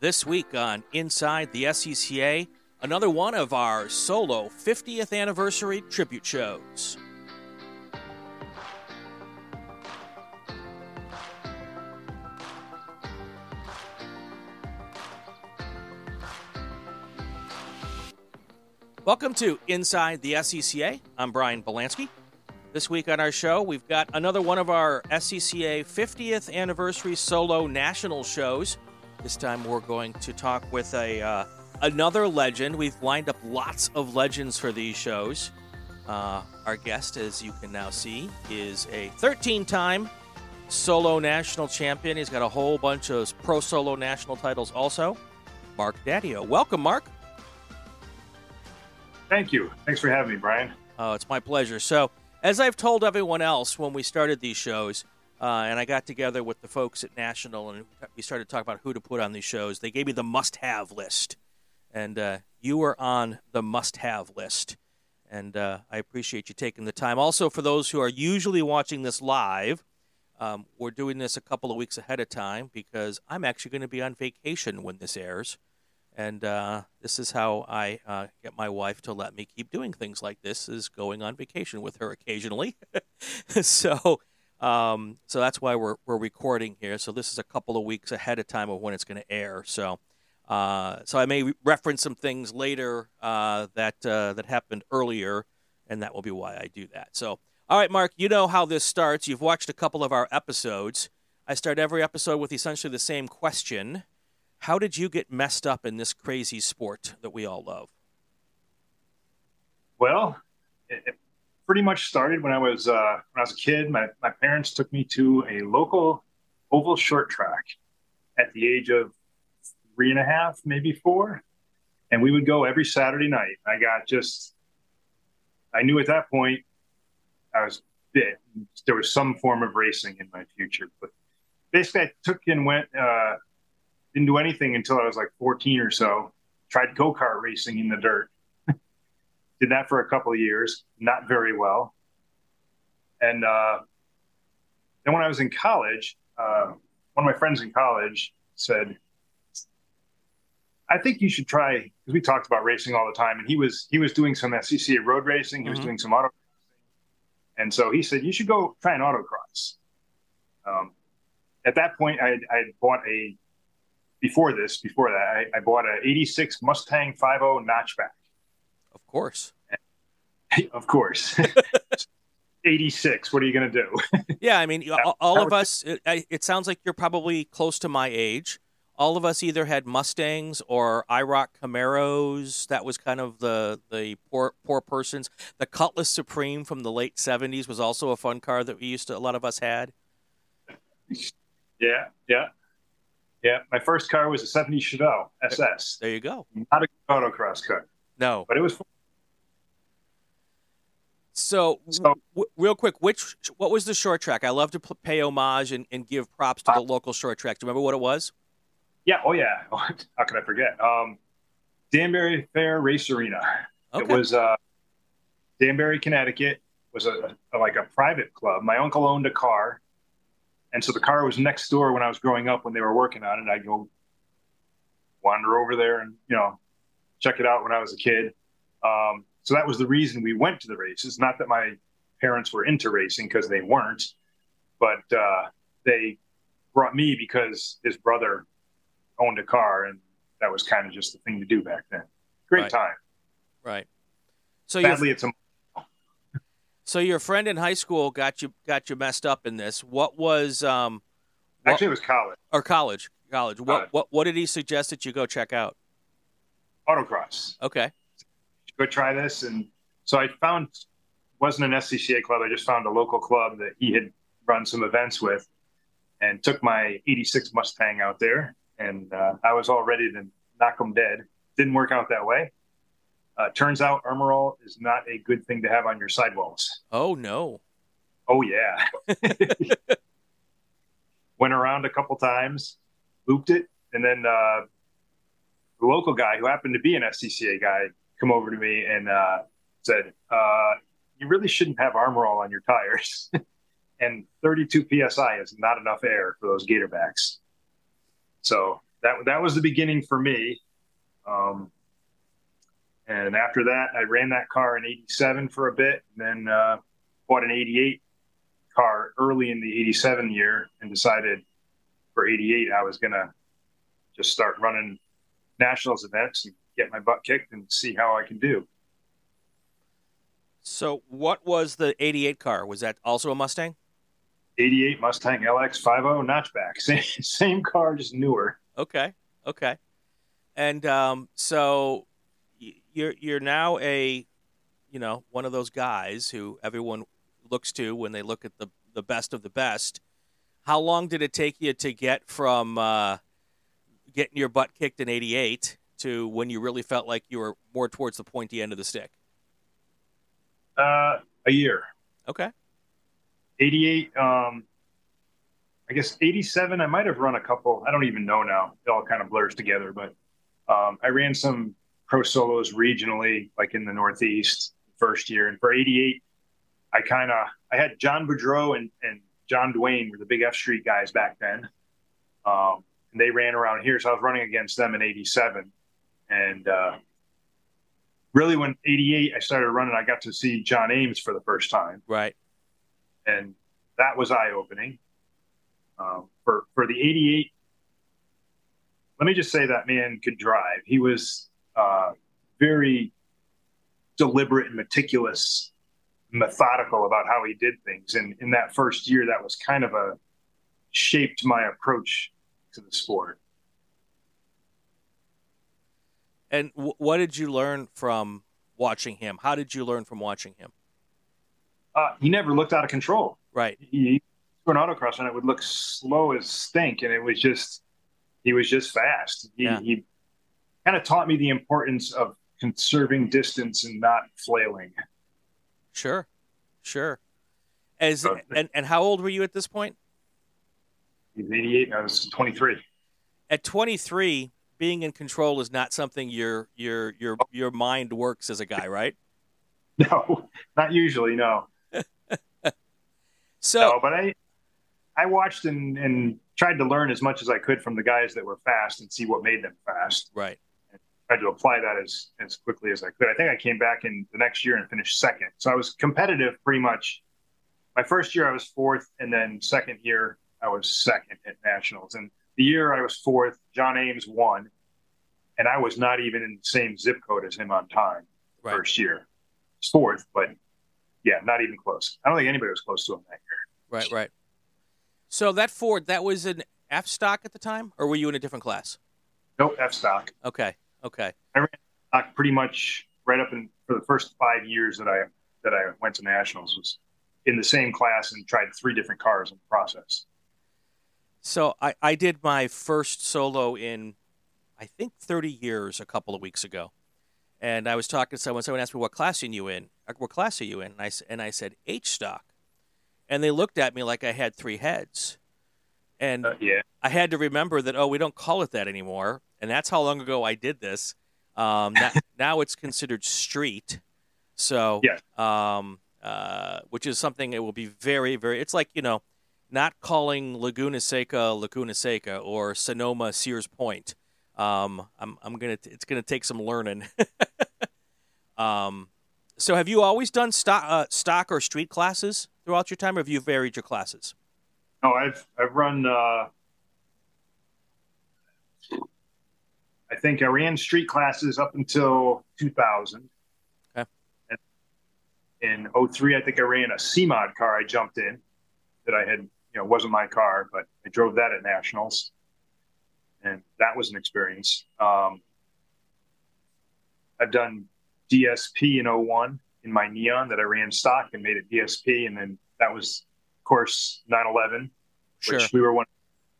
This week on Inside the SCCA, another one of our solo 50th anniversary tribute shows. Welcome to Inside the SCCA. I'm Brian Belansky. This week on our show, we've got another one of our SCCA 50th anniversary solo national shows. This time we're going to talk with a uh, another legend. We've lined up lots of legends for these shows. Uh, our guest, as you can now see, is a 13-time solo national champion. He's got a whole bunch of pro solo national titles also. Mark Daddio. Welcome, Mark. Thank you. Thanks for having me, Brian. Oh, it's my pleasure. So, as I've told everyone else when we started these shows, uh, and I got together with the folks at National and we started talking about who to put on these shows, they gave me the must have list. And uh, you were on the must have list. And uh, I appreciate you taking the time. Also, for those who are usually watching this live, um, we're doing this a couple of weeks ahead of time because I'm actually going to be on vacation when this airs. And uh, this is how I uh, get my wife to let me keep doing things like this: is going on vacation with her occasionally. so, um, so that's why we're we're recording here. So this is a couple of weeks ahead of time of when it's going to air. So, uh, so I may reference some things later uh, that uh, that happened earlier, and that will be why I do that. So, all right, Mark, you know how this starts. You've watched a couple of our episodes. I start every episode with essentially the same question. How did you get messed up in this crazy sport that we all love? Well, it pretty much started when I was uh, when I was a kid. My my parents took me to a local oval short track at the age of three and a half, maybe four, and we would go every Saturday night. I got just, I knew at that point, I was bit. There was some form of racing in my future, but basically, I took and went. Uh, didn't do anything until I was like 14 or so. Tried go kart racing in the dirt. Did that for a couple of years, not very well. And uh, then when I was in college, uh, one of my friends in college said, "I think you should try." Because we talked about racing all the time, and he was he was doing some SCCA road racing. He mm-hmm. was doing some auto, and so he said, "You should go try an autocross." Um, at that point, I had bought a before this, before that, I, I bought an 86 Mustang 50 notchback. Of course. of course. 86. What are you going to do? yeah, I mean, all, all of us, it, it, sounds like you're probably close to my age. All of us either had Mustangs or IROC Camaros. That was kind of the, the poor poor persons. The Cutlass Supreme from the late 70s was also a fun car that we used to, a lot of us had. Yeah, yeah. Yeah, my first car was a 70 Chevelle SS. There you go. Not a autocross car. No. But it was fun. So, so w- real quick, which what was the short track? I love to pay homage and, and give props to uh, the local short track. Do you remember what it was? Yeah. Oh, yeah. How could I forget? Um, Danbury Fair Race Arena. Okay. It was uh, Danbury, Connecticut. Was a, a like a private club. My uncle owned a car and so the car was next door when I was growing up when they were working on it. I'd go wander over there and, you know, check it out when I was a kid. Um, so that was the reason we went to the races. Not that my parents were into racing because they weren't, but uh, they brought me because his brother owned a car and that was kind of just the thing to do back then. Great right. time. Right. So sadly, it's a so your friend in high school got you got you messed up in this. What was um what, actually it was college or college college. What college. what what did he suggest that you go check out? Autocross. Okay. Go try this, and so I found wasn't an SCCA club. I just found a local club that he had run some events with, and took my '86 Mustang out there, and uh, I was all ready to knock him dead. Didn't work out that way. Uh, turns out Armor All is not a good thing to have on your sidewalls. Oh no. Oh yeah. Went around a couple times, looped it, and then uh, the local guy who happened to be an SCCA guy come over to me and uh, said, uh, "You really shouldn't have Armor All on your tires." and 32 psi is not enough air for those Gatorbacks. So that that was the beginning for me. Um, and after that, I ran that car in '87 for a bit, and then uh, bought an '88 car early in the '87 year, and decided for '88 I was gonna just start running nationals events and get my butt kicked and see how I can do. So, what was the '88 car? Was that also a Mustang? 88 Mustang LX 50 notchback. Same, same car, just newer. Okay. Okay. And um, so you're you're now a you know one of those guys who everyone looks to when they look at the the best of the best. How long did it take you to get from uh, getting your butt kicked in '88 to when you really felt like you were more towards the pointy end of the stick? Uh, a year. Okay. 88 um i guess 87 i might have run a couple i don't even know now it all kind of blurs together but um, i ran some pro solos regionally like in the northeast first year and for 88 i kind of i had john boudreau and, and john dwayne were the big f street guys back then um, and they ran around here so i was running against them in 87 and uh, really when 88 i started running i got to see john ames for the first time right and that was eye opening. Um, for for the '88, let me just say that man could drive. He was uh, very deliberate and meticulous, methodical about how he did things. And in that first year, that was kind of a shaped my approach to the sport. And w- what did you learn from watching him? How did you learn from watching him? uh, he never looked out of control. Right. He an autocross and it would look slow as stink, and it was just he was just fast. He, Yeah. he kind of taught me the importance of conserving distance and not flailing. Sure. Sure. As So- and, and how old were you at this point? He's 88, and I was 23. At 23, being in control is not something your your your your mind works as a guy, right? No, not usually. No, So no. But I, I watched and, and tried to learn as much as I could from the guys that were fast and see what made them fast. right. tried to apply that as as quickly as I could. I think I came back in the next year and finished second. So I was competitive pretty much. My first year I was fourth, and then second year I was second at nationals. And the year I was fourth, John Ames won, and I was not even in the same zip code as him on time Right. first year. Fourth, but yeah, not even close. I don't think anybody was close to him that year. Right, right. So that Ford, that was an F stock at the time, or were you in a different class? Nope, F stock. Okay, okay, I ran Stock pretty much right up in for the first five years that I that I went to nationals was in the same class and tried three different cars in the process. So I, I did my first solo in, I think, 30 years a couple of weeks ago. And I was talking to someone. Someone asked me, what class are you in? Uh, What class are you in? And I, and I said, H stock. And they looked at me like I had three heads. And Uh, yeah, I had to remember that, oh, we don't call it that anymore. And that's how long ago I did this. Um, now, now it's considered street. So, Yes. um, uh, which is something it will be very, very, it's like, you know, not calling Laguna Seca Laguna Seca or Sonoma Sears Point. Um, I'm, I'm gonna, it's gonna take some learning. um, so have you always done stock, uh, stock or street classes throughout your time, or have you varied your classes? no, I've I've run. Uh, I think I ran street classes up until 2000. Okay. And in 03, I think I ran a C-Mod car. I jumped in that I had, you know, wasn't my car, but I drove that at nationals, and that was an experience. Um, I've done DSP in 01 in my Neon that I ran stock and made it DSP, and then that was, of course, 911 Sure. which we were one.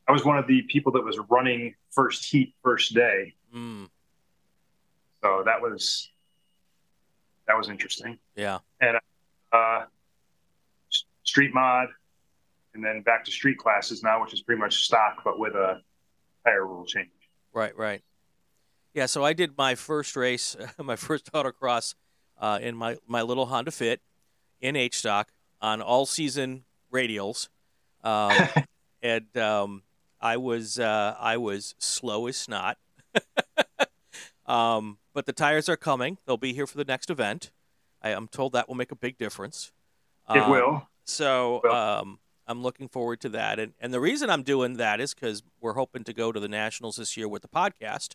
I was one of the people that was running first heat first day, Mm, so that was that was interesting. yeah. And uh, street mod, and then back to street classes now, which is pretty much stock but with a tire rule change. Right, right. Yeah, so I did my first race, my first autocross uh, in my, my little Honda Fit in H stock on all season radials. Um, and um, I was uh, I was slow as snot. um, but the tires are coming. They'll be here for the next event. I, am told that will make a big difference. It um, will. So um, I'm looking forward to that. And and the reason I'm doing that is because we're hoping to go to the nationals this year with the podcast.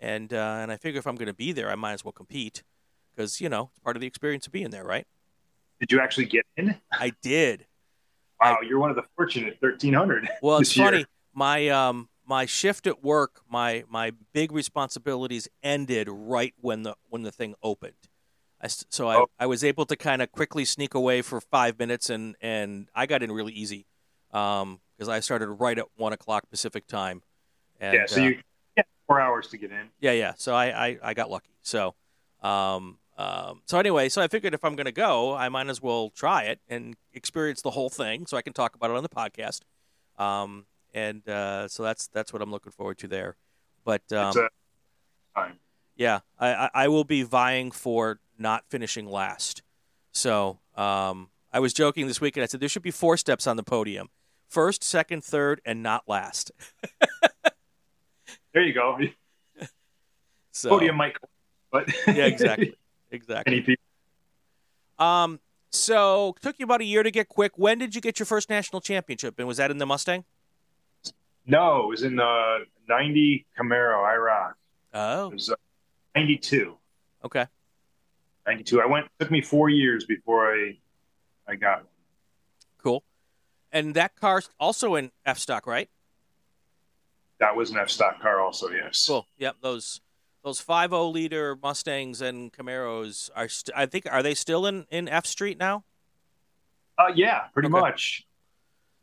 And uh, and I figure if I'm going to be there, I might as well compete because you know it's part of the experience of being there, right? Did you actually get in? I did. Wow, I, you're one of the fortunate 1300. Well, it's funny. My um my shift at work, my my big responsibilities ended right when the when the thing opened. I, so I, oh. I was able to kind of quickly sneak away for five minutes, and, and I got in really easy because um, I started right at one o'clock Pacific time. And, yeah, so uh, you yeah, four hours to get in. Yeah, yeah. So I, I, I got lucky. So um, um, so anyway, so I figured if I'm going to go, I might as well try it and experience the whole thing, so I can talk about it on the podcast. Um, and uh, so that's that's what I'm looking forward to there. But um, yeah, I, I will be vying for not finishing last. So um, I was joking this weekend. I said there should be four steps on the podium: first, second, third, and not last. there you go. So, podium might, but yeah, exactly. Exactly. Um, so took you about a year to get quick. When did you get your first national championship? And was that in the Mustang? No, it was in the '90 Camaro IROC. Oh, it was uh, '92. Okay. '92. I went. Took me four years before I, I got one. Cool. And that car's also in F stock, right? That was an F stock car, also. Yes. Cool. Yep. Those those five zero oh liter Mustangs and Camaros are. St- I think are they still in in F Street now? Uh, yeah, pretty okay. much.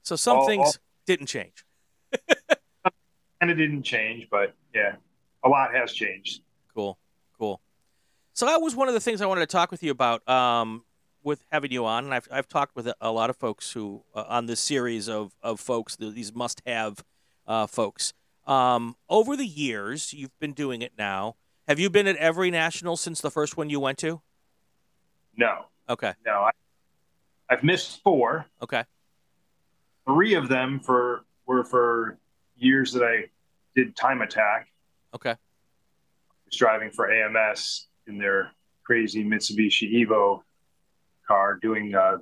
So some all, things all... didn't change. and it didn't change, but yeah, a lot has changed. Cool, cool. So that was one of the things I wanted to talk with you about. Um, with having you on, and I've I've talked with a lot of folks who uh, on this series of of folks, these must have uh, folks. Um, over the years, you've been doing it now. Have you been at every national since the first one you went to? No. Okay. No, I, I've missed four. Okay. Three of them for were for years that I did time attack. Okay. Driving for AMS in their crazy Mitsubishi Evo car doing uh,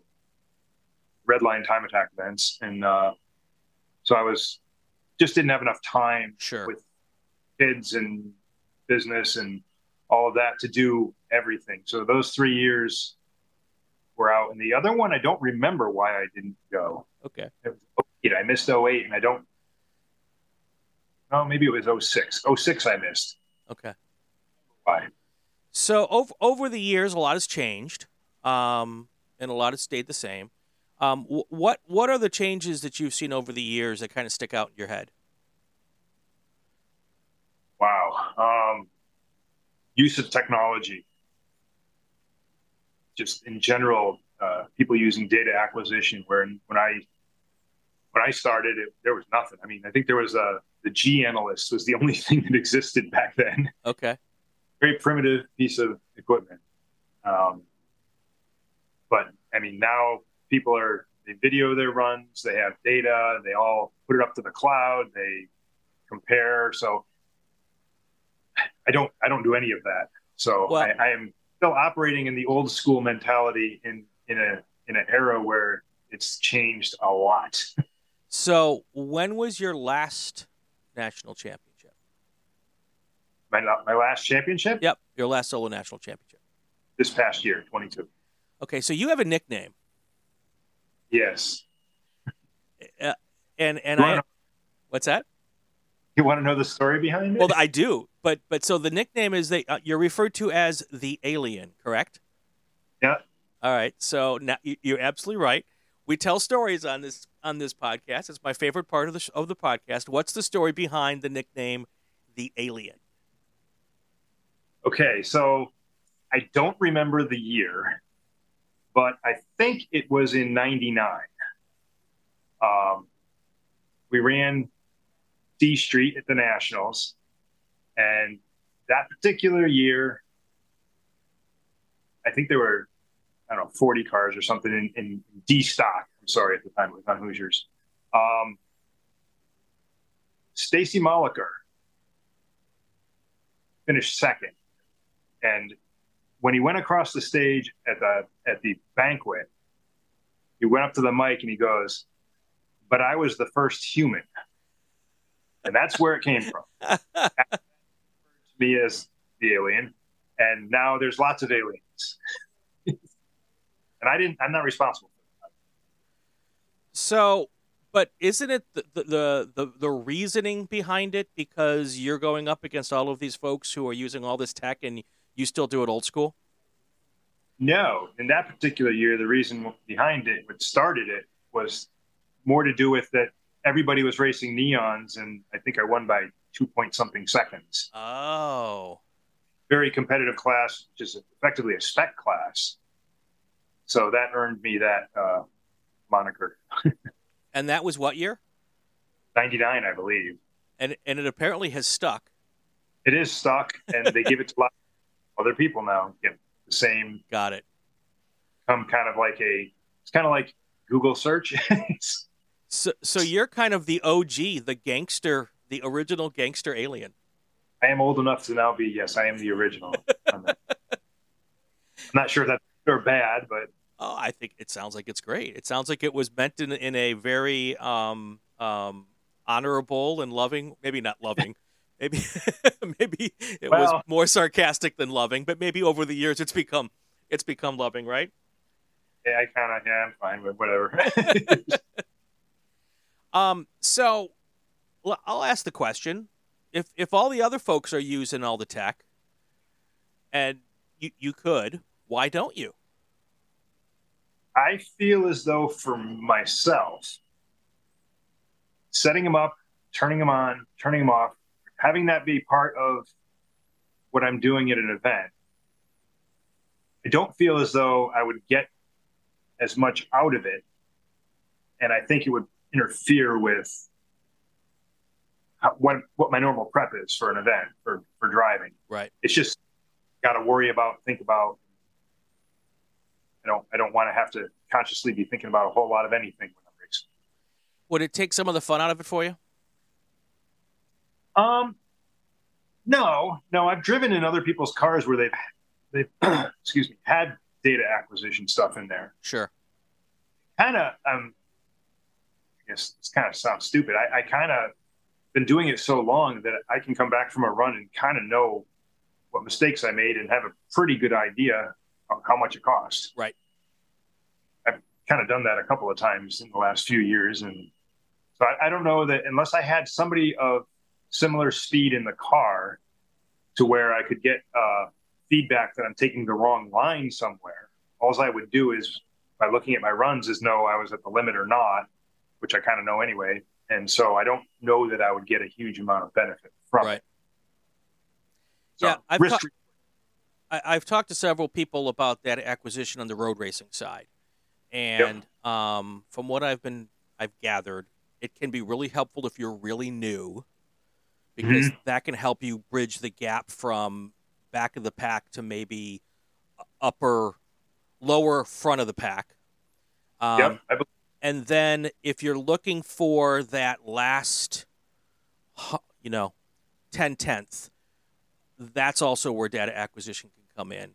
red line time attack events, and uh, so I was just didn't have enough time sure. with kids and business and all of that to do everything. So those three years were out. And the other one, I don't remember why I didn't go. Okay. I missed 08 and I don't, oh, maybe it was 06. 06 I missed. Okay. Why? So over, over the years, a lot has changed um, and a lot has stayed the same. Um, what what are the changes that you've seen over the years that kind of stick out in your head? Wow, um, use of technology, just in general, uh, people using data acquisition. Where when I when I started, it, there was nothing. I mean, I think there was a the G analyst was the only thing that existed back then. Okay, very primitive piece of equipment. Um, but I mean, now people are they video their runs, they have data, they all put it up to the cloud, they compare. So I don't I don't do any of that. So well, I, I, am still operating in the old school mentality in in a in an era where it's changed a lot. so when was your last national championship? My my last championship? Yep, your last solo national championship. This past year, 22. Okay, so you have a nickname. Yes. Uh, and and I, know, what's that? You want to know the story behind it? Well, I do, but but so the nickname is they uh, you're referred to as the alien, correct? Yeah. All right. So now you're absolutely right. We tell stories on this on this podcast. It's my favorite part of the of the podcast. What's the story behind the nickname, the alien? Okay, so I don't remember the year but I think it was in 99. Um, we ran D Street at the Nationals. And that particular year, I think there were, I don't know, 40 cars or something in, in D stock. I'm sorry, at the time it was on Hoosiers. Um, Stacy Moliker finished second, and when he went across the stage at the at the banquet, he went up to the mic and he goes, "But I was the first human," and that's where it came from. me as the alien, and now there's lots of aliens, and I didn't. I'm not responsible. For that. So, but isn't it the, the the the reasoning behind it because you're going up against all of these folks who are using all this tech and you still do it old school? No, in that particular year, the reason behind it, what started it, was more to do with that everybody was racing neons, and I think I won by two point something seconds. Oh, very competitive class, which is effectively a spec class. So that earned me that uh, moniker. and that was what year? 99, I believe. And and it apparently has stuck. It is stuck, and they give it to a lot of other people now. Get the same. Got it. Come kind of like a. It's kind of like Google search. so so you're kind of the OG, the gangster, the original gangster alien. I am old enough to now be yes, I am the original. I'm not sure if that's good or bad, but Oh, I think it sounds like it's great. It sounds like it was meant in in a very um, um, honorable and loving, maybe not loving, maybe maybe it well, was more sarcastic than loving, but maybe over the years it's become it's become loving, right? Yeah, I kind of yeah, I'm fine with whatever. um, so I'll ask the question: if if all the other folks are using all the tech, and you you could, why don't you? I feel as though for myself, setting them up, turning them on, turning them off, having that be part of what I'm doing at an event, I don't feel as though I would get as much out of it. And I think it would interfere with how, what, what my normal prep is for an event for, for driving. Right. It's just got to worry about, think about, I don't I don't want to have to consciously be thinking about a whole lot of anything when I'm racing. Would it take some of the fun out of it for you? Um, no, no. I've driven in other people's cars where they've they've excuse me had data acquisition stuff in there. Sure. Kind of. Um, I guess this kind of sounds stupid. I, I kind of been doing it so long that I can come back from a run and kind of know what mistakes I made and have a pretty good idea how much it costs. Right. I've kind of done that a couple of times in the last few years, and so I, I don't know that unless I had somebody of similar speed in the car to where I could get uh, feedback that I'm taking the wrong line somewhere. All I would do is by looking at my runs is know I was at the limit or not, which I kind of know anyway. And so I don't know that I would get a huge amount of benefit from right. it. So yeah, I've, risk, I, have talked to several people about that acquisition on the road racing side, and yep. um, from what I've been I've gathered, it can be really helpful if you're really new, because mm-hmm. that can help you bridge the gap from back of the pack to maybe upper, lower front of the pack. Um, yep. and then if you're looking for that last, you know, ten tenths, that's also where data acquisition can come in.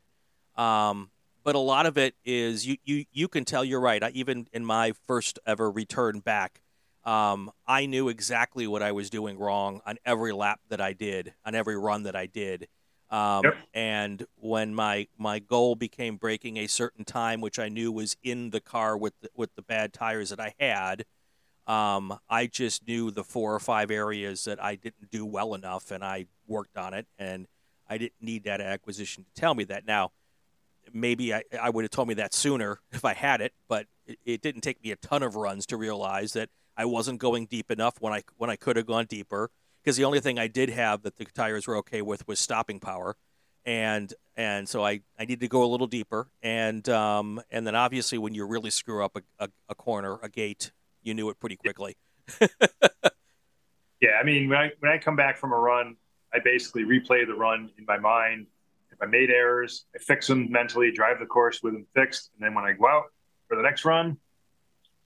Um, but a lot of it is you, you, you can tell you're right. I, even in my first ever return back, um, I knew exactly what I was doing wrong on every lap that I did, on every run that I did. Um, yep. And when my my goal became breaking a certain time, which I knew was in the car with the, with the bad tires that I had, um, I just knew the four or five areas that I didn't do well enough, and I worked on it. And I didn't need data acquisition to tell me that. Now, maybe I, I would have told me that sooner if I had it, but it, it, didn't take me a ton of runs to realize that I wasn't going deep enough when I when I could have gone deeper. Because the only thing I did have that the tires were okay with was stopping power, and and so I, I needed to go a little deeper. And um, and then obviously when you really screw up a, a, a corner, a gate, you knew it pretty quickly. yeah, I mean when I when I come back from a run I basically replay the run in my mind. If I made errors, I fix them mentally, drive the course with them fixed, and then when I go out for the next run,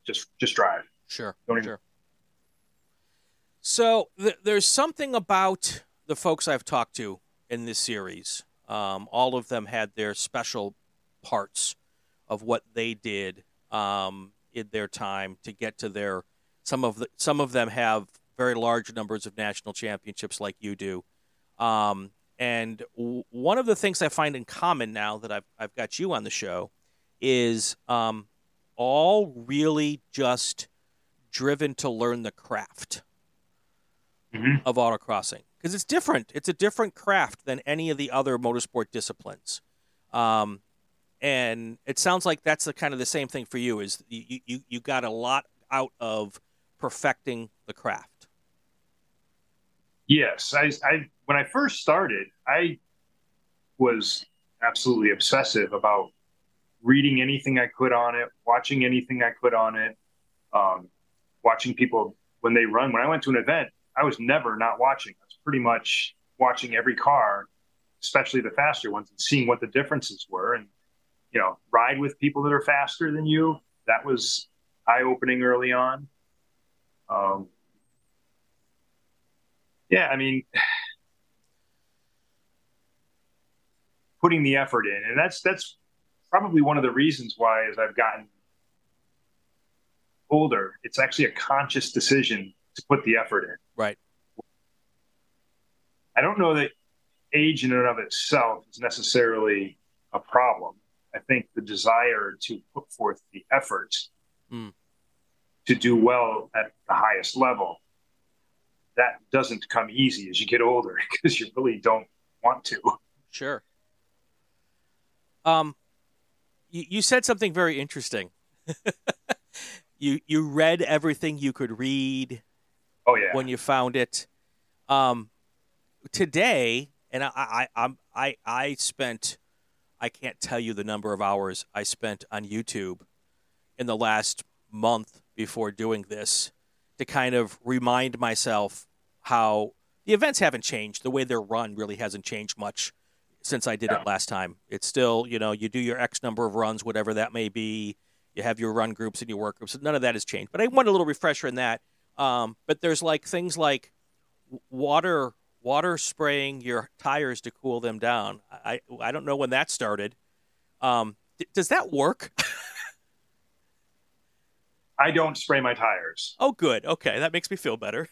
just just drive. Sure. Don't even... Sure. So th- there's something about the folks I've talked to in this series. Um, all of them had their special parts of what they did um, in their time to get to their. Some of the some of them have very large numbers of national championships, like you do. Um, and w- one of the things I find in common now that I've I've got you on the show is um, all really just driven to learn the craft mm-hmm. of autocrossing because it's different. It's a different craft than any of the other motorsport disciplines. Um, and it sounds like that's the kind of the same thing for you. Is you you, you got a lot out of perfecting the craft. Yes, I, I when I first started, I was absolutely obsessive about reading anything I could on it, watching anything I could on it, um, watching people when they run. When I went to an event, I was never not watching. I was pretty much watching every car, especially the faster ones, and seeing what the differences were. And you know, ride with people that are faster than you. That was eye opening early on. Um, yeah, I mean, putting the effort in, and that's that's probably one of the reasons why, as I've gotten older, it's actually a conscious decision to put the effort in. Right. I don't know that age in and of itself is necessarily a problem. I think the desire to put forth the effort mm. to do well at the highest level that doesn't come easy as you get older because you really don't want to. Sure. Um, you, you said something very interesting. you you read everything you could read. Oh yeah. When you found it, um, today, and I I I'm, I I spent I can't tell you the number of hours I spent on YouTube in the last month before doing this to kind of remind myself how the events haven't changed. The way they're run really hasn't changed much since I did yeah. it last time. It's still, you know, you do your X number of runs, whatever that may be. You have your run groups and your work groups. None of that has changed. But I want a little refresher in that. Um, but there's like things like water water spraying your tires to cool them down. I I don't know when that started. Um, does that work? I don't spray my tires. Oh, good. Okay, that makes me feel better.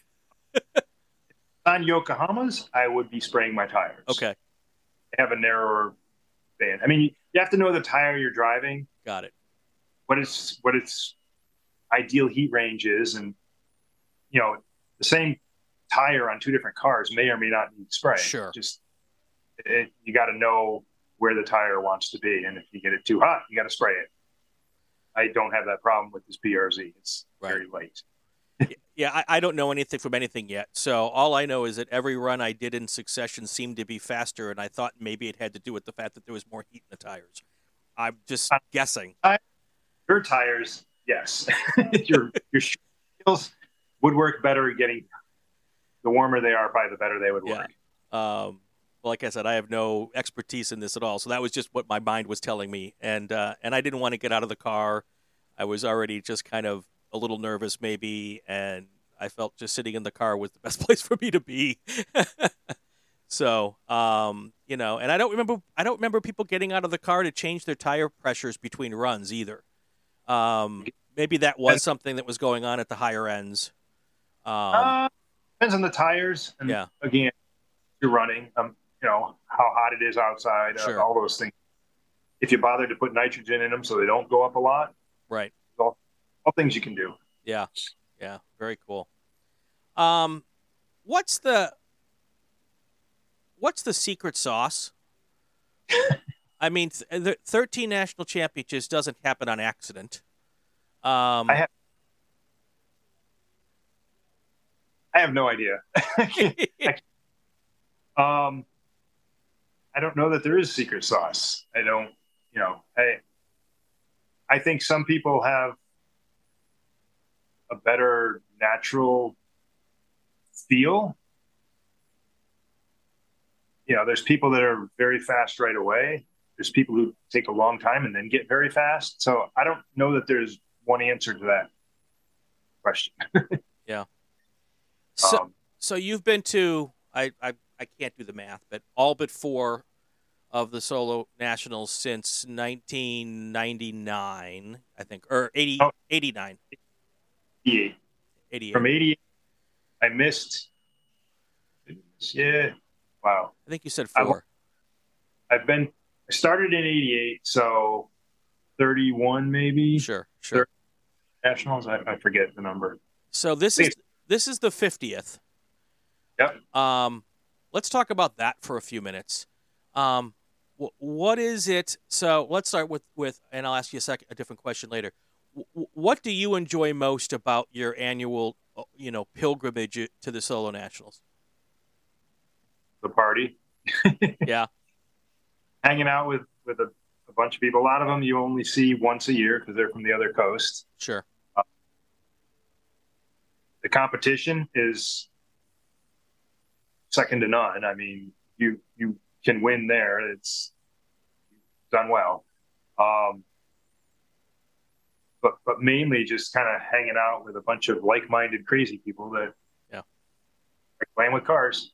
On Yokohama's, I would be spraying my tires. Okay I have a narrower band. I mean, you have to know the tire you're driving. Got it. What its what its ideal heat range is, and you know, the same tire on two different cars may or may not need spray. Sure. Just it, you got to know where the tire wants to be, and if you get it too hot, you got to spray it. I don't have that problem with this BRZ. It's right. very light yeah, I, I, don't know anything from anything yet. So all I know is that every run I did in succession seemed to be faster, and I thought maybe it had to do with the fact that there was more heat in the tires. I'm just uh, guessing. Your tires, yes. your your wheels would work better getting. The warmer they are, probably the better they would work. Yeah. Um, like I said, I have no expertise in this at all, so that was just what my mind was telling me, and uh, and I didn't want to get out of the car. I was already just kind of a little nervous maybe, and I felt just sitting in the car was the best place for me to be. so, um, you know, and I don't remember I don't remember people getting out of the car to change their tire pressures between runs either. Um, maybe that was something that was going on at the higher ends. Um, uh, depends on the tires. And yeah. Again, you're running. Um, you know how hot it is outside. Uh, sure. all those things. If you bother to put nitrogen in them so they don't go up a lot, right? all things you can do. Yeah, yeah, very cool. Um, what's the what's the secret sauce? I mean, th- thirteen national championships doesn't happen on accident. Um, I have, I have no idea. um, I don't know that there is secret sauce. I don't, you know, I, I think some people have a better natural feel. You know, there's people that are very fast right away. There's people who take a long time and then get very fast. So I don't know that there's one answer to that question. yeah. So, Um, so you've been to I, I I can't do the math, but all but four of the solo nationals since 1999, I think, or 80, Oh. 89, 88. 88. From 88, I missed. Yeah. Wow. I think you said four. I've been, I started in 88, so 31 maybe Sure, sure. nationals. I, I forget the number. So this is this is the 50th. Yep. Um, let's talk about that for a few minutes. Um, wh- what is it? So let's start with with, and I'll ask you a second, a different question later. Wh- what do you enjoy most about your annual, uh, you know, pilgrimage to the solo nationals? The party. Yeah, Hanging out with, with a, a bunch of people. A lot of them you only see once a year because they're from the other coast. sure. The competition is second to none. I mean, you you can win there. It's done well. Um, but but mainly just kind of hanging out with a bunch of like-minded crazy people that Yeah. like playing with cars.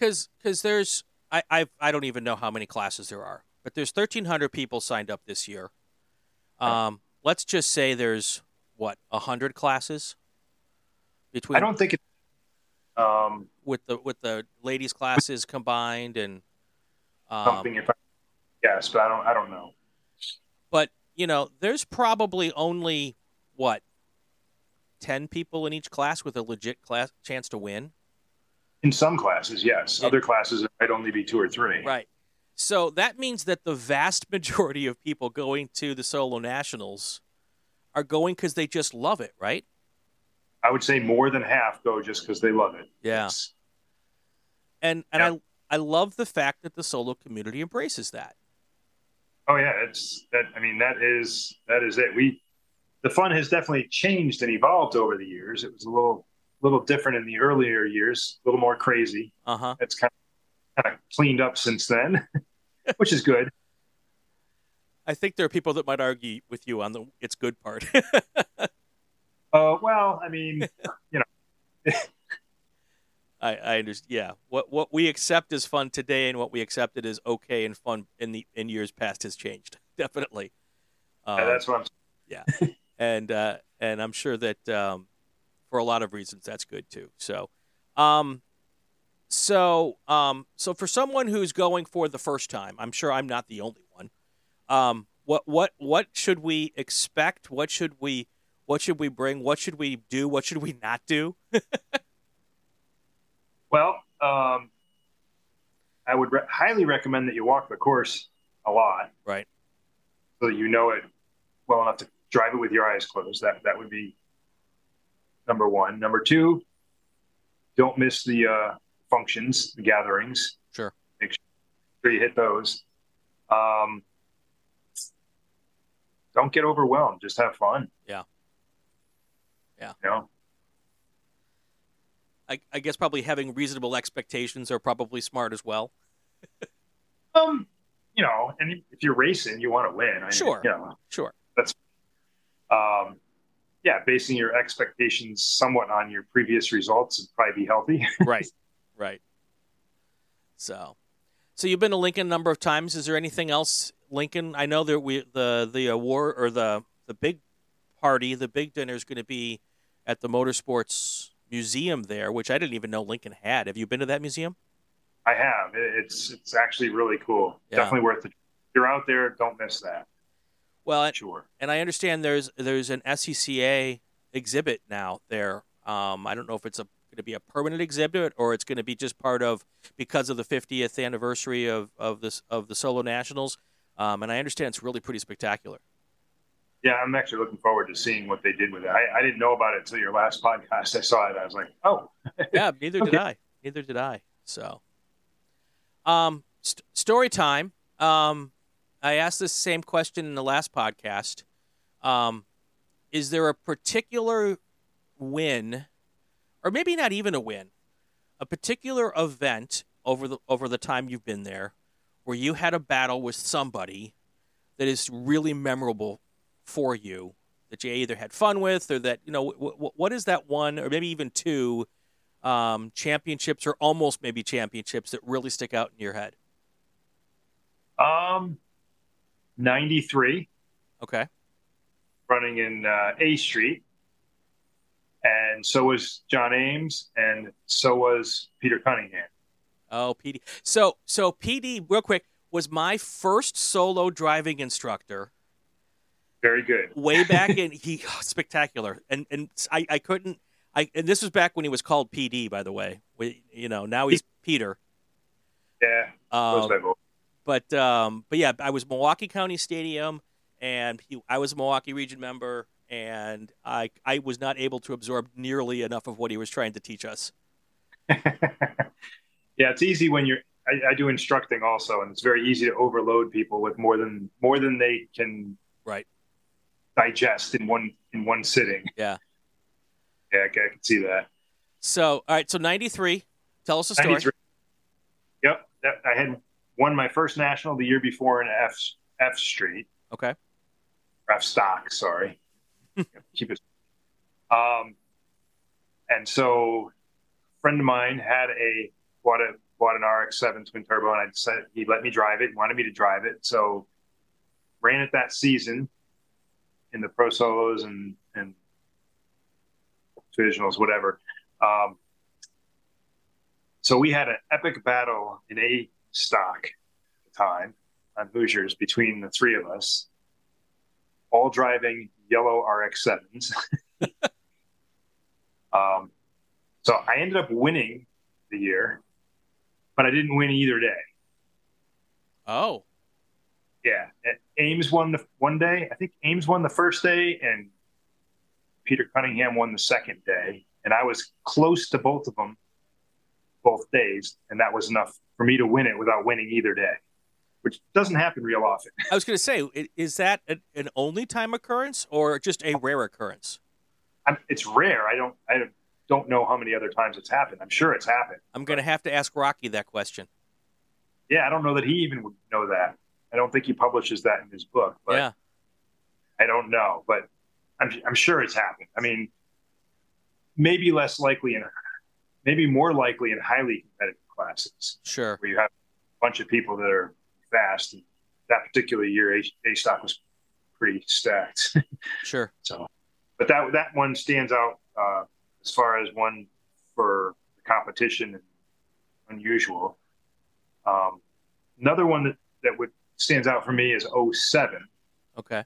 Because because there's I I've, I don't even know how many classes there are, but there's 1,300 people signed up this year. Um, let's just say there's what hundred classes between I don't think it. Um, with the with the ladies classes combined and um, something if I yes, but I don't. I don't know. but you know there's probably only what 10 people in each class with a legit class chance to win In some classes, yes. Other classes, it might only be two or three. Right. So that means that the vast majority of people going to the solo nationals are going because they just love it, right? I would say more than half go just because they love it. Yeah. Yes. And and Yeah. I I love the fact that the solo community embraces that. Oh yeah, it's that. I mean, that is that is it. We the fun has definitely changed and evolved over the years. It was a little little different in the earlier years, a little more crazy. Uh huh. It's kind of kind of cleaned up since then, which is good. I think there are people that might argue with you on the it's good part. Uh, well, I mean, you know. I, I understand. Yeah, what what we accept as fun today and what we accepted as okay and fun in the in years past has changed definitely. Um, yeah, that's what I'm. and uh, and I'm sure that um, for a lot of reasons that's good too. So, um, so um, so for someone who's going for the first time, I'm sure I'm not the only one. Um, what what what should we expect? What should we what should we bring? What should we do? What should we not do? Well, um, I would re- highly recommend that you walk the course a lot, Right. so that you know it well enough to drive it with your eyes closed. That that would be number one. Number two, don't miss the uh, functions, the gatherings. Sure. Make sure you hit those. Um, don't get overwhelmed. Just have fun. Yeah. Yeah. You know. I, I guess probably having reasonable expectations are probably smart as well. Um, you know, and if you're racing, you want to win. I, Sure. You know, Sure. That's um, yeah, basing your expectations somewhat on your previous results would probably be healthy. right right so so you've been to lincoln a number of times is there anything else lincoln i know that we the the award or the the big party the big dinner is going to be at the motorsports museum there which i didn't even know lincoln had have you been to that museum I have. It's it's actually really cool. Yeah. Definitely worth it. If you're out there, don't miss that. Well and, Sure. and i understand there's there's an SCCA exhibit now there um, i don't know if it's a going to be a permanent exhibit or it's going to be just part of because of the 50th anniversary of, of this of the solo nationals um, and i understand it's really pretty spectacular Yeah, I'm actually looking forward to seeing what they did with it. I, I didn't know about it until your last podcast. I saw it. I was like, oh. yeah, neither okay. did I. Neither did I. So, um, st- story time. Um, I asked this same question in the last podcast. Um, is there a particular win, or maybe not even a win, a particular event over the over the time you've been there, where you had a battle with somebody that is really memorable for you that you either had fun with or that you know w- w- what is that one or maybe even two um, championships or almost maybe championships that really stick out in your head um 93 okay running in uh, a street and so was john ames and so was peter cunningham oh pd so so pd real quick was my first solo driving instructor very good. Way back in he spectacular, and and I, I couldn't I and this was back when he was called PD by the way. We, you know now he's Peter. Yeah. Um, but um, but yeah, I was Milwaukee County Stadium, and he, I was a Milwaukee Region member, and I I was not able to absorb nearly enough of what he was trying to teach us. yeah, it's easy when you're. I, I do instructing also, and it's very easy to overload people with more than more than they can right digest in one in one sitting. Yeah. Yeah, I can see that. So, all right, so 93. Tell us a story. 93. Yep. I had won my first national the year before in F F Street. Okay. F stock, sorry. Keep it. Um, and so a friend of mine had a bought a bought an RX-7 twin turbo, and I said he let me drive it, wanted me to drive it. So ran it that season in the pro solos and and divisionals, whatever. Um, so we had an epic battle in a stock at the time on Hoosiers between the three of us, all driving yellow RX sevens. um, so I ended up winning the year, but I didn't win either day. Oh. Yeah, Ames won the one day. I think Ames won the first day, and Peter Cunningham won the second day. And I was close to both of them both days, and that was enough for me to win it without winning either day, which doesn't happen real often. I was going to say, is that an only time occurrence or just a rare occurrence? I'm, it's rare. I don't. I don't know how many other times it's happened. I'm sure it's happened. I'm going to have to ask Rocky that question. Yeah, I don't know that he even would know that. I don't think he publishes that in his book, but yeah. I don't know. But I'm, I'm sure it's happened. I mean, maybe less likely in, maybe more likely in highly competitive classes. Sure. Where you have a bunch of people that are fast. And that particular year, A, a stock was pretty stacked. sure. So, but that that one stands out uh, as far as one for the competition and unusual. Um, another one that, that would stands out for me is 07. Okay.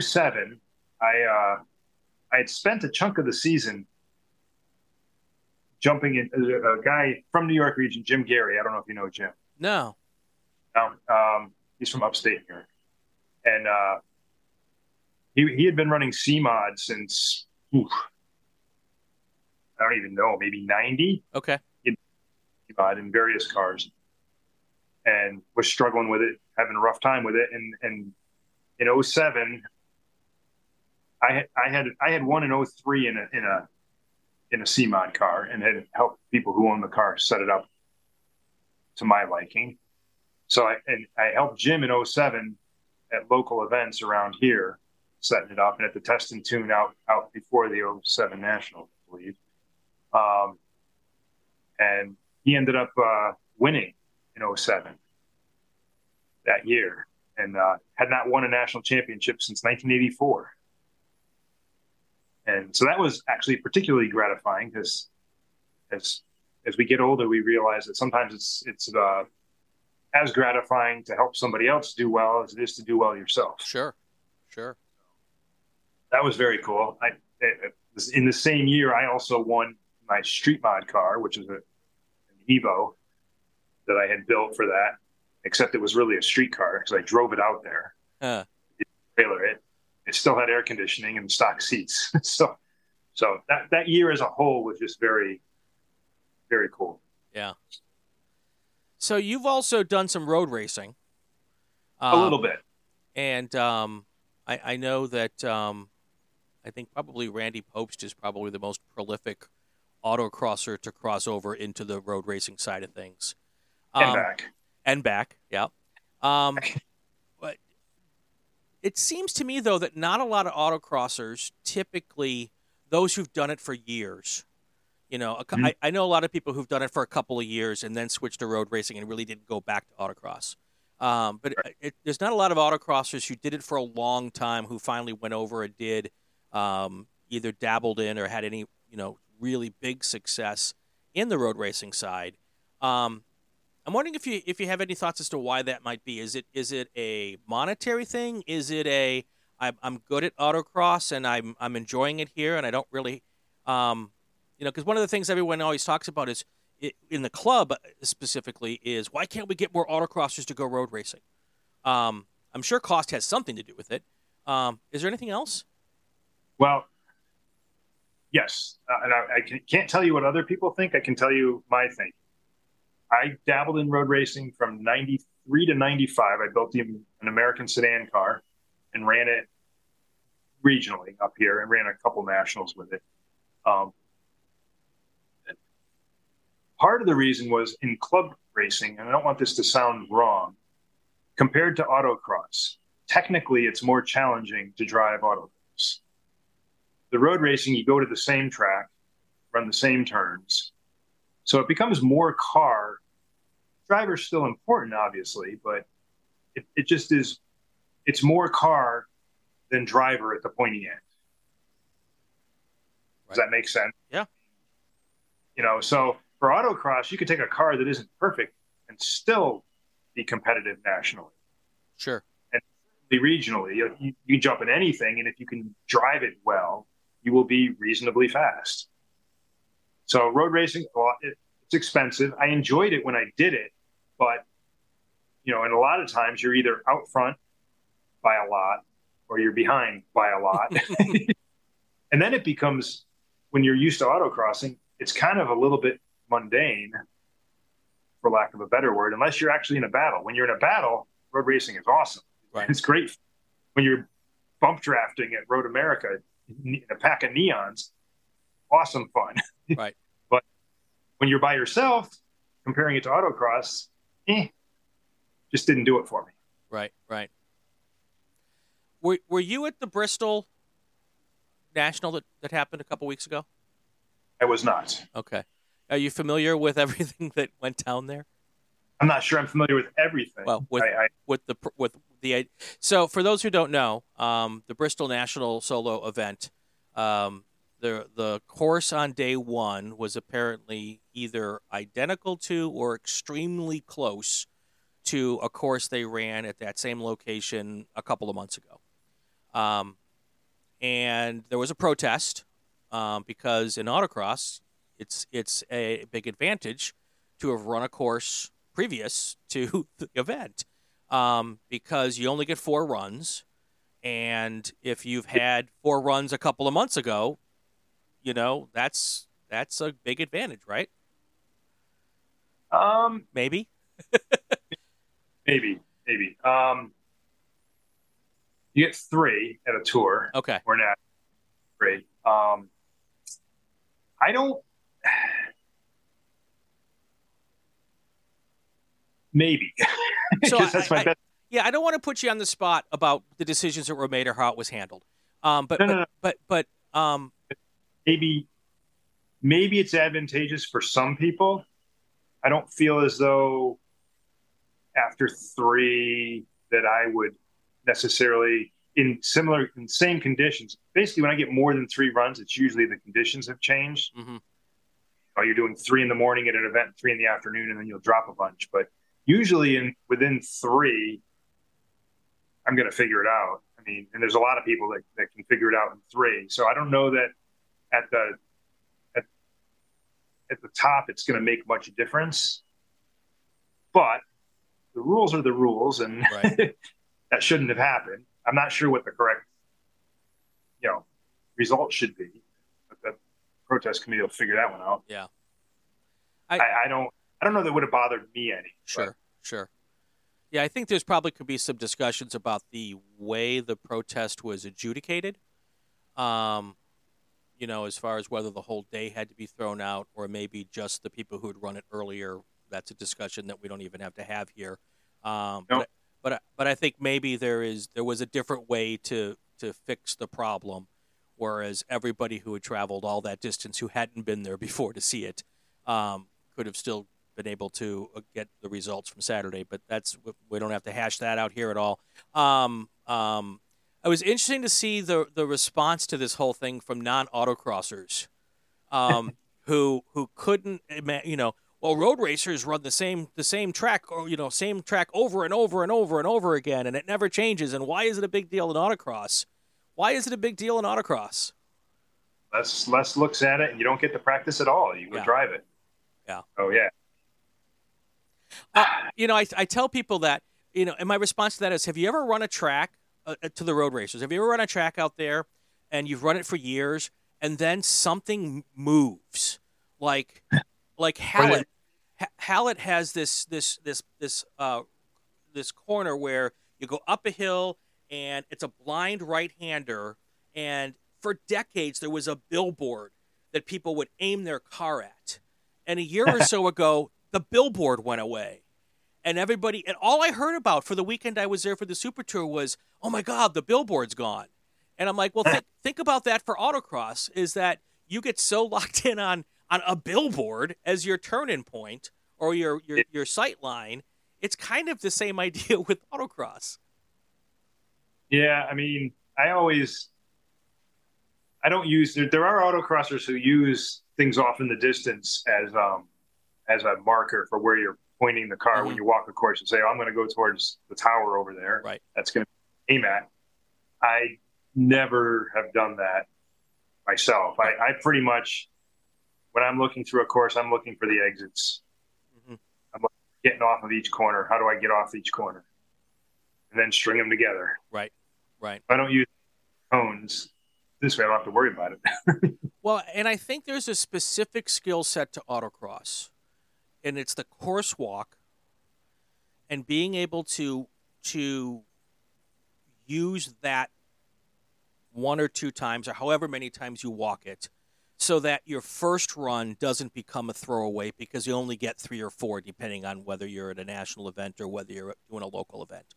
07, I uh, I had spent a chunk of the season jumping in. A, a guy from New York region, Jim Gary. I don't know if you know Jim. No. Um, um, he's from upstate New York, and uh, he he had been running CMOD since oof, I don't even know, maybe ninety. Okay. CMOD in various cars, and was struggling with it, having a rough time with it. And and in 07, I had I had I had won in 03 in a in a in a CMOD car and had helped people who own the car set it up to my liking. So I and I helped Jim in 07 at local events around here, setting it up and at the test and tune out out before the 07 national, I believe. Um, and he ended up uh, winning in 07 that year and uh, had not won a national championship since 1984. And so that was actually particularly gratifying because as as we get older, we realize that sometimes it's it's uh, as gratifying to help somebody else do well as it is to do well yourself. Sure, sure. That was very cool. I, in the same year, I also won my street mod car, which is a, an Evo that I had built for that, except it was really a street car because I drove it out there, uh. trailer it, it still had air conditioning and stock seats. so, so that that year as a whole was just very, very cool. Yeah. So you've also done some road racing. Um, a little bit. And um, I, I, know that um, I think probably Randy Pobst is probably the most prolific autocrosser to cross over into the road racing side of things. and um, back. And back, yeah. It seems to me, though, that not a lot of autocrossers typically, those who've done it for years, you know, mm-hmm. I, I, know a lot of people who've done it for a couple of years and then switched to road racing and really didn't go back to autocross. Um, but right. it, it, there's not a lot of autocrossers who did it for a long time who finally went over and did um, either dabbled in or had any, you know, really big success in the road racing side. Um, I'm wondering if you if you have any thoughts as to why that might be. Is it is it a monetary thing? Is it a I'm, I'm good at autocross and I'm I'm enjoying it here and I don't really um, you know, because one of the things everyone always talks about is in the club specifically is why can't we get more autocrossers to go road racing? Um, I'm sure cost has something to do with it. Um, is there anything else? Well, yes, uh, and I, I can, can't tell you what other people think. I can tell you my thinking. I dabbled in road racing from '93 to '95. I built an American sedan car and ran it regionally up here, and ran a couple nationals with it. Um, part of the reason was in club racing, and I don't want this to sound wrong, compared to autocross, technically it's more challenging to drive autocross. The road racing, you go to the same track, run the same turns. So it becomes more car. Driver's still important, obviously, but it, it just is, it's more car than driver at the pointy end. Does that make sense? Yeah. You know, so for autocross, you can take a car that isn't perfect and still be competitive nationally. Sure. And regionally, you, you jump in anything, and if you can drive it well, you will be reasonably fast. So road racing, well, it, it's expensive. I enjoyed it when I did it, but you know, and a lot of times you're either out front by a lot or you're behind by a lot. and then it becomes when you're used to autocrossing, it's kind of a little bit mundane, for lack of a better word, unless you're actually in a battle. When you're in a battle, road racing is awesome. Right. It's great when you're bump drafting at Road America in a pack of neons. Awesome fun. Right. When you're by yourself, comparing it to autocross, eh, just didn't do it for me. Right, right. Were, were you at the Bristol National that, that happened a couple weeks ago? I was not. Okay. Are you familiar with everything that went down there? I'm not sure I'm familiar with everything. Well, with I, I, with the with the so for those who don't know, um, the Bristol National Solo event, um, the the course on day one was apparently either identical to or extremely close to a course they ran at that same location a couple of months ago. Um, and there was a protest um, because in autocross it's it's a big advantage to have run a course previous to the event um, because you only get four runs, and if you've had four runs a couple of months ago, you know that's that's a big advantage, right? Um, maybe, maybe, maybe. Um, you get three at a tour. Okay, or not three. Um, I don't Maybe. so that's my I, best. Yeah, I don't want to put you on the spot about the decisions that were made or how it was handled. Um, but, no, no, no. but but but um, maybe maybe it's advantageous for some people. I don't feel as though after three that I would necessarily in similar in same conditions. Basically, when I get more than three runs, it's usually the conditions have changed. Mm-hmm. Oh, you're doing three in the morning at an event, three in the afternoon, and then you'll drop a bunch. But usually, in within three, I'm going to figure it out. I mean, and there's a lot of people that, that can figure it out in three. So I don't know that at the at, at the top it's going to make much difference. But the rules are the rules, and right. that shouldn't have happened. I'm not sure what the correct you know result should be. But the protest committee will figure that one out. Yeah. I, I, I don't I don't know that would have bothered me any. Sure, but- sure. Yeah, I think there's probably could be some discussions about the way the protest was adjudicated. Um, you know, as far as whether the whole day had to be thrown out or maybe just the people who had run it earlier. That's a discussion that we don't even have to have here. Um, No. but, but but I think maybe there is there was a different way to to fix the problem, whereas everybody who had traveled all that distance who hadn't been there before to see it um, could have still been able to uh, get the results from Saturday. But that's we don't have to hash that out here at all. Um, um, it was interesting to see the the response to this whole thing from non autocrossers, um, who who couldn't you know. Well, road racers run the same the same track or you know same track over and over and over and over again, and it never changes. And why is it a big deal in autocross? Why is it a big deal in autocross? less less looks at it, and you don't get to practice at all. You go Yeah. drive it. Yeah. Oh yeah. Uh, you know, I, I tell people that, you know, and my response to that is have you ever run a track uh, uh, to the road racers? Have you ever run a track out there and you've run it for years and then something moves? Like, like Hallett. Ha- Hallett has this, this, this, this, uh, this corner where you go up a hill and it's a blind right hander. And for decades, there was a billboard that people would aim their car at. And a year or so ago, the billboard went away. And everybody, and all I heard about for the weekend I was there for the Super Tour was, oh my God, the billboard's gone. And I'm like, well, think, think about that for autocross is that you get so locked in on, on a billboard as your turning point or your, your, your sight line. It's kind of the same idea with autocross. Yeah, I mean, I always, I don't use. There, there are autocrossers who use things off in the distance as um as a marker for where you're pointing the car when Mhm. you walk the course and say, oh, "I'm going to go towards the tower over there." Right. That's going to aim at. I never have done that myself. I, I pretty much, when I'm looking through a course, I'm looking for the exits. Mhm. I'm getting off of each corner. How do I get off each corner? And then string them together. Right. Right. If I don't use cones, this way I don't have to worry about it. Well, and I think there's a specific skill set to autocross, and it's the course walk and being able to to use that one or two times or however many times you walk it so that your first run doesn't become a throwaway because you only get three or four depending on whether you're at a national event or whether you're doing a local event.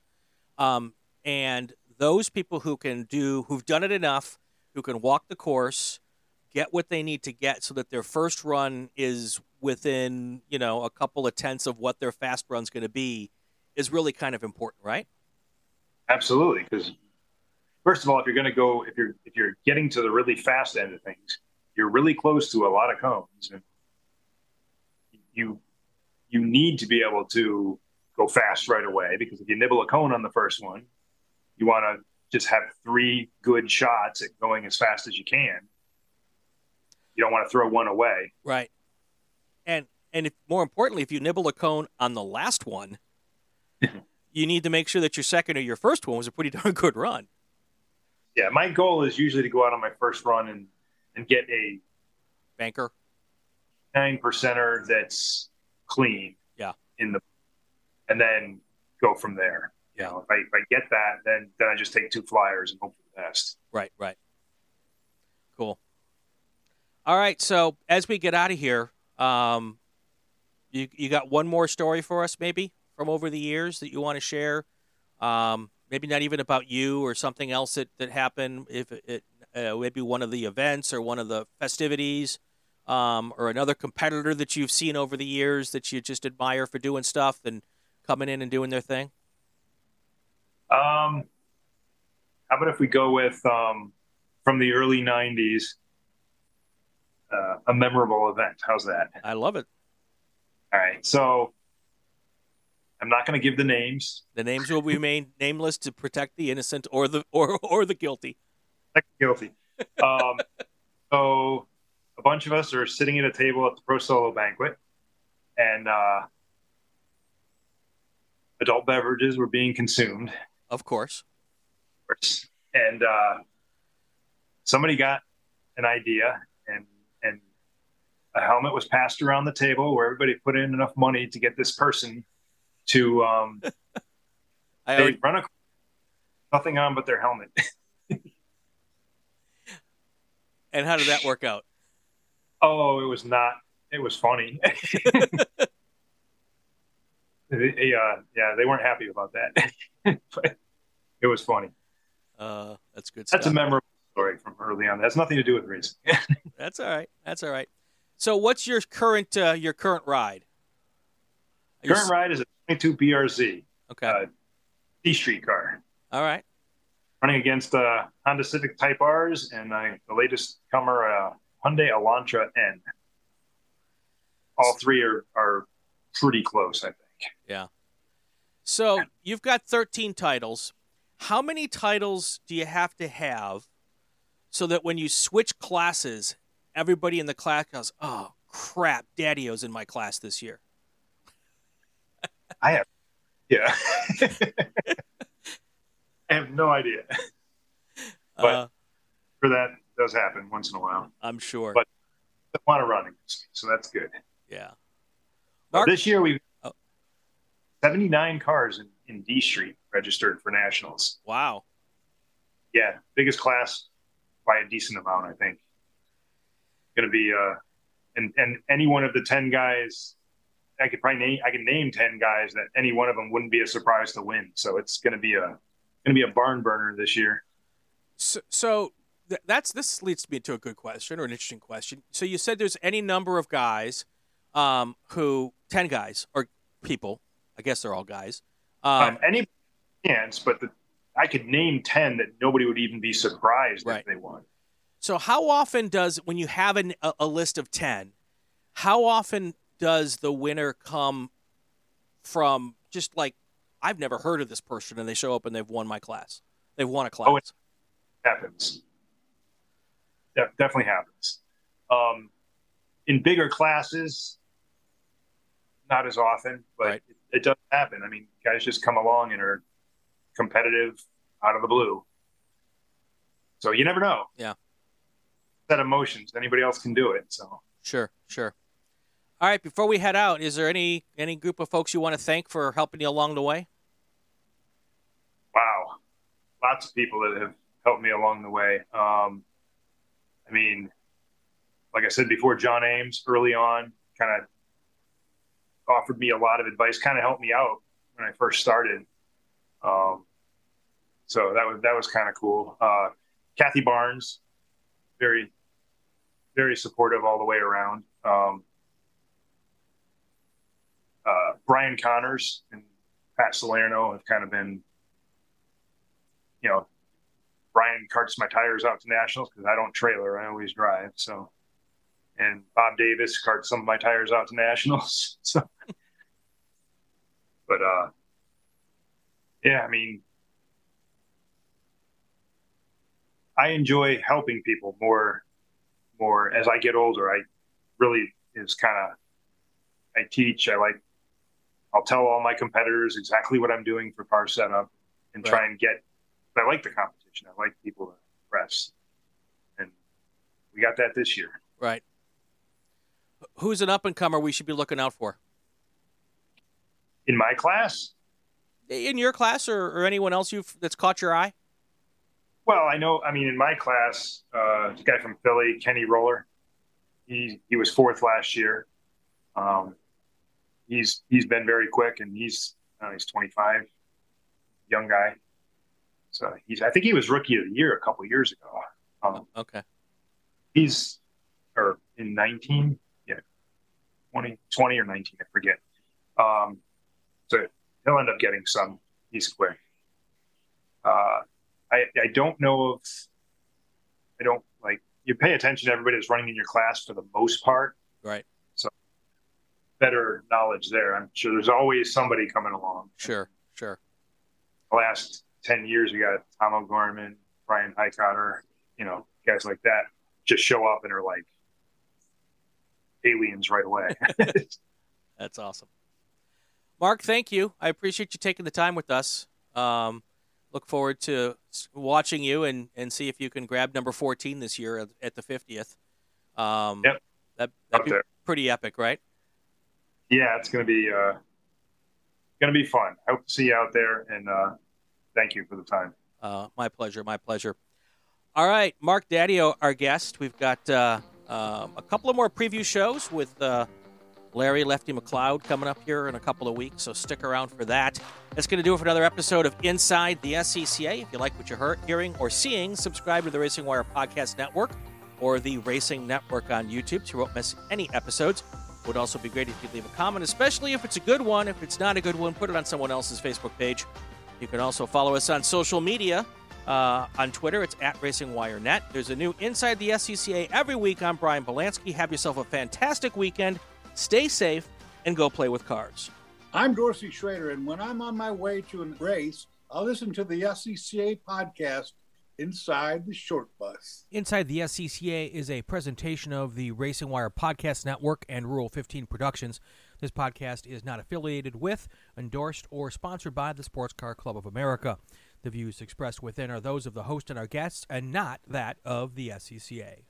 Um, and those people who can do who've done it enough who can walk the course get what they need to get so that their first run is within you know a couple of tenths of what their fast run's going to be is really kind of important right Absolutely, because first of all, if you're going to go, if you're if you're getting to the really fast end of things, you're really close to a lot of cones, and you you need to be able to go fast right away. Because if you nibble a cone on the first one, you want to just have three good shots at going as fast as you can. You don't want to throw one away. right and and if, more importantly if you nibble a cone on the last one you need to make sure that your second or your first one was a pretty darn good run Yeah, my goal is usually to go out on my first run and and get a banker nine percenter that's clean. Yeah. In the and then go from there. You Yeah. know, if I if I get that, then then I just take two flyers and hope for the best. Right, right. Cool. All right, so as we get out of here, um, you you got one more story for us, maybe from over the years that you want to share. Um, maybe not even about you or something else that, that happened. If it uh, maybe one of the events or one of the festivities, um, or another competitor that you've seen over the years that you just admire for doing stuff and coming in and doing their thing. Um, how about if we go with um, from the early '90s, uh, a memorable event? How's that? I love it. All right, so I'm not going to give the names. The names will remain nameless to protect the innocent or the or or the guilty. The guilty. Um, so a bunch of us are sitting at a table at the Pro Solo banquet, and uh, adult beverages were being consumed. Of course. And uh, somebody got an idea and a helmet was passed around the table where everybody put in enough money to get this person to um I they already, run a nothing on but their helmet. and how did that work out? oh, it was not it was funny. They- uh, yeah, they weren't happy about that. but it was funny. Uh, that's good That's stuff. a memorable story from early on. That has nothing to do with racing. That's all right. That's all right. So, what's your current uh, your current ride? Are Current ride is a 22 BRZ Okay. uh, D Street car. all right. running against uh, Honda Civic Type R's and uh, the latest comer, uh, Hyundai Elantra N. All three are, are pretty close, I think. Yeah. So you've got 13 titles. How many titles do you have to have so that when you switch classes, everybody in the class goes, "Oh crap, Daddio's in my class this year." I have, yeah. I have no idea. But- Uh, For that does happen once in a while. I'm sure. But- A lot of running, so that's good. yeah. Mark- this year we've Oh. 79 cars in, in D Street registered for nationals. Wow. Yeah, biggest class by a decent amount, I think. Going to be uh, and and any one of the ten guys, I could probably name I can name ten guys that any one of them wouldn't be a surprise to win. So it's going to be a going to be a barn burner this year. So, so th- that's this leads me to a good question or an interesting question. So you said there's any number of guys um, who ten guys or people. I guess they're all guys. Um, Um, any chance, but the, I could name ten that nobody would even be surprised Right. if they won. So how often does when you have an, a, a list of ten, how often does the winner come from just like I've never heard of this person and they show up and they've won my class, they've won a class. Oh, it happens. Yeah, definitely happens. Um, in bigger classes, not as often, but Right. it, it does happen. I mean, guys just come along and are competitive out of the blue. So you never know. Yeah. Set emotions. Anybody else can do it. So Sure, sure. All right, before we head out, is there any any group of folks you want to thank for helping you along the way? wow, lots of people that have helped me along the way. Um, I mean, like I said before, John Ames early on kind of offered me a lot of advice, kind of helped me out when I first started. Um, so that was that was kind of cool. Uh, Kathy Barnes, very very supportive all the way around. Um, uh, Brian Connors and Pat Salerno have kind of been you know, Brian carts my tires out to nationals because I don't trailer; I always drive. So, and Bob Davis carts some of my tires out to nationals. So, but uh, yeah, I mean, I enjoy helping people more. More as I get older, I really is kind of. I teach. I like. I'll tell all my competitors exactly what I'm doing for car setup, and Right. try and get I like the competition. I like people to press, and we got that this year. Right. Who's an up and comer we should be looking out for In my class, in your class or, or anyone else you've that's caught your eye? Well, I know. I mean, in my class, uh, this guy from Philly, Kenny Roller, he he was fourth last year. Um, he's he's been very quick, and he's uh, he's 25, young guy. So he's I think he was rookie of the year a couple years ago. Um, Okay. he's or in 19 yeah 20 20 or 19 i forget um so he'll end up getting some he's quick uh i i don't know if i don't like you pay attention to everybody that's running in your class for the most part Right. So better knowledge there i'm sure there's always somebody coming along Sure. Sure. the last 10 years we got tom o'gorman brian Heitkotter you know guys like that just show up and are like aliens right away That's awesome. Mark, thank you. I appreciate you taking the time with us. Um, look forward to watching you and, and see if you can grab number 14 this year at, at the 50th. Um, yep. That, that'd be pretty epic, right? Yeah, it's going to be uh, going to be fun. I hope to see you out there, and uh, thank you for the time. Uh, my pleasure. My pleasure. All right, Mark Daddio, our guest. We've got uh, um, a couple of more preview shows with uh, Larry Lefty McLeod coming up here in a couple of weeks, so stick around for that. That's going to do it for another episode of Inside the SCCA. If you like what you're hearing or seeing, subscribe to the Racing Wire Podcast Network or the Racing Network on YouTube so you won't miss any episodes. It would also be great if you leave a comment, especially if it's a good one. If it's not a good one, put it on someone else's Facebook page. You can also follow us on social media. Uh, on Twitter, it's at RacingWireNet. There's a new Inside the SCCA every week. I'm Brian Belansky. Have yourself a fantastic weekend. Stay safe and go play with cards. I'm Dorsey Schroeder, and when I'm on my way to a race, I'll listen to the SCCA podcast Inside the Short Bus. Inside the SCCA is a presentation of the Racing Wire Podcast Network and Rule 15 Productions. This podcast is not affiliated with, endorsed, or sponsored by the Sports Car Club of America. The views expressed within are those of the host and our guests, and not that of the SCCA.